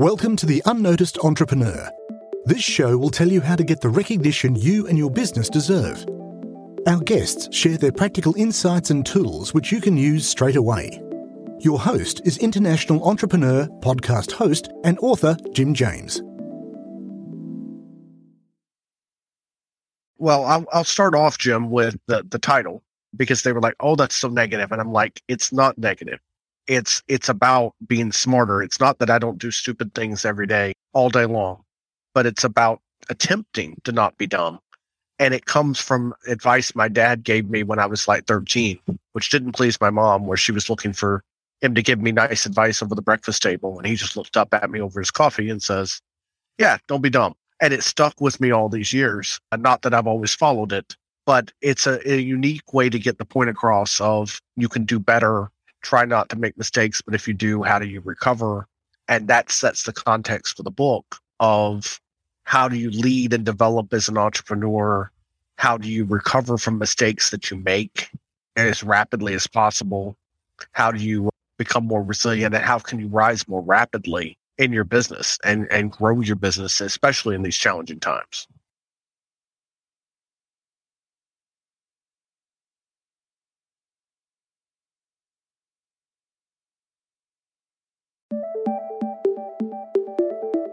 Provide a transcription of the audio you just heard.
Welcome to The Unnoticed Entrepreneur. This show will tell you how to get the recognition you and your business deserve. Our guests share their practical insights and tools which you can use straight away. Your host is international entrepreneur, podcast host, and author Jim James. Well, I'll, I'll start off, Jim, with the, the title because they were like, "Oh, that's so negative," and I'm like, "It's not negative. It's it's about being smarter. It's not that I don't do stupid things every day, all day long, but it's about attempting to not be dumb." And it comes from advice my dad gave me when I was like 13, which didn't please my mom, where she was looking for him to give me nice advice over the breakfast table. And he just looked up at me over his coffee and says, Yeah, don't be dumb. And it stuck with me all these years. And not that I've always followed it, but it's a, a, unique way to get the point across of you can do better try not to make mistakes but if you do how do you recover? And that sets the context for the book of how do you lead and develop as an entrepreneur? How do you recover from mistakes that you make as rapidly as possible? How do you become more resilient and how can you rise more rapidly in your business and and grow your business especially in these challenging times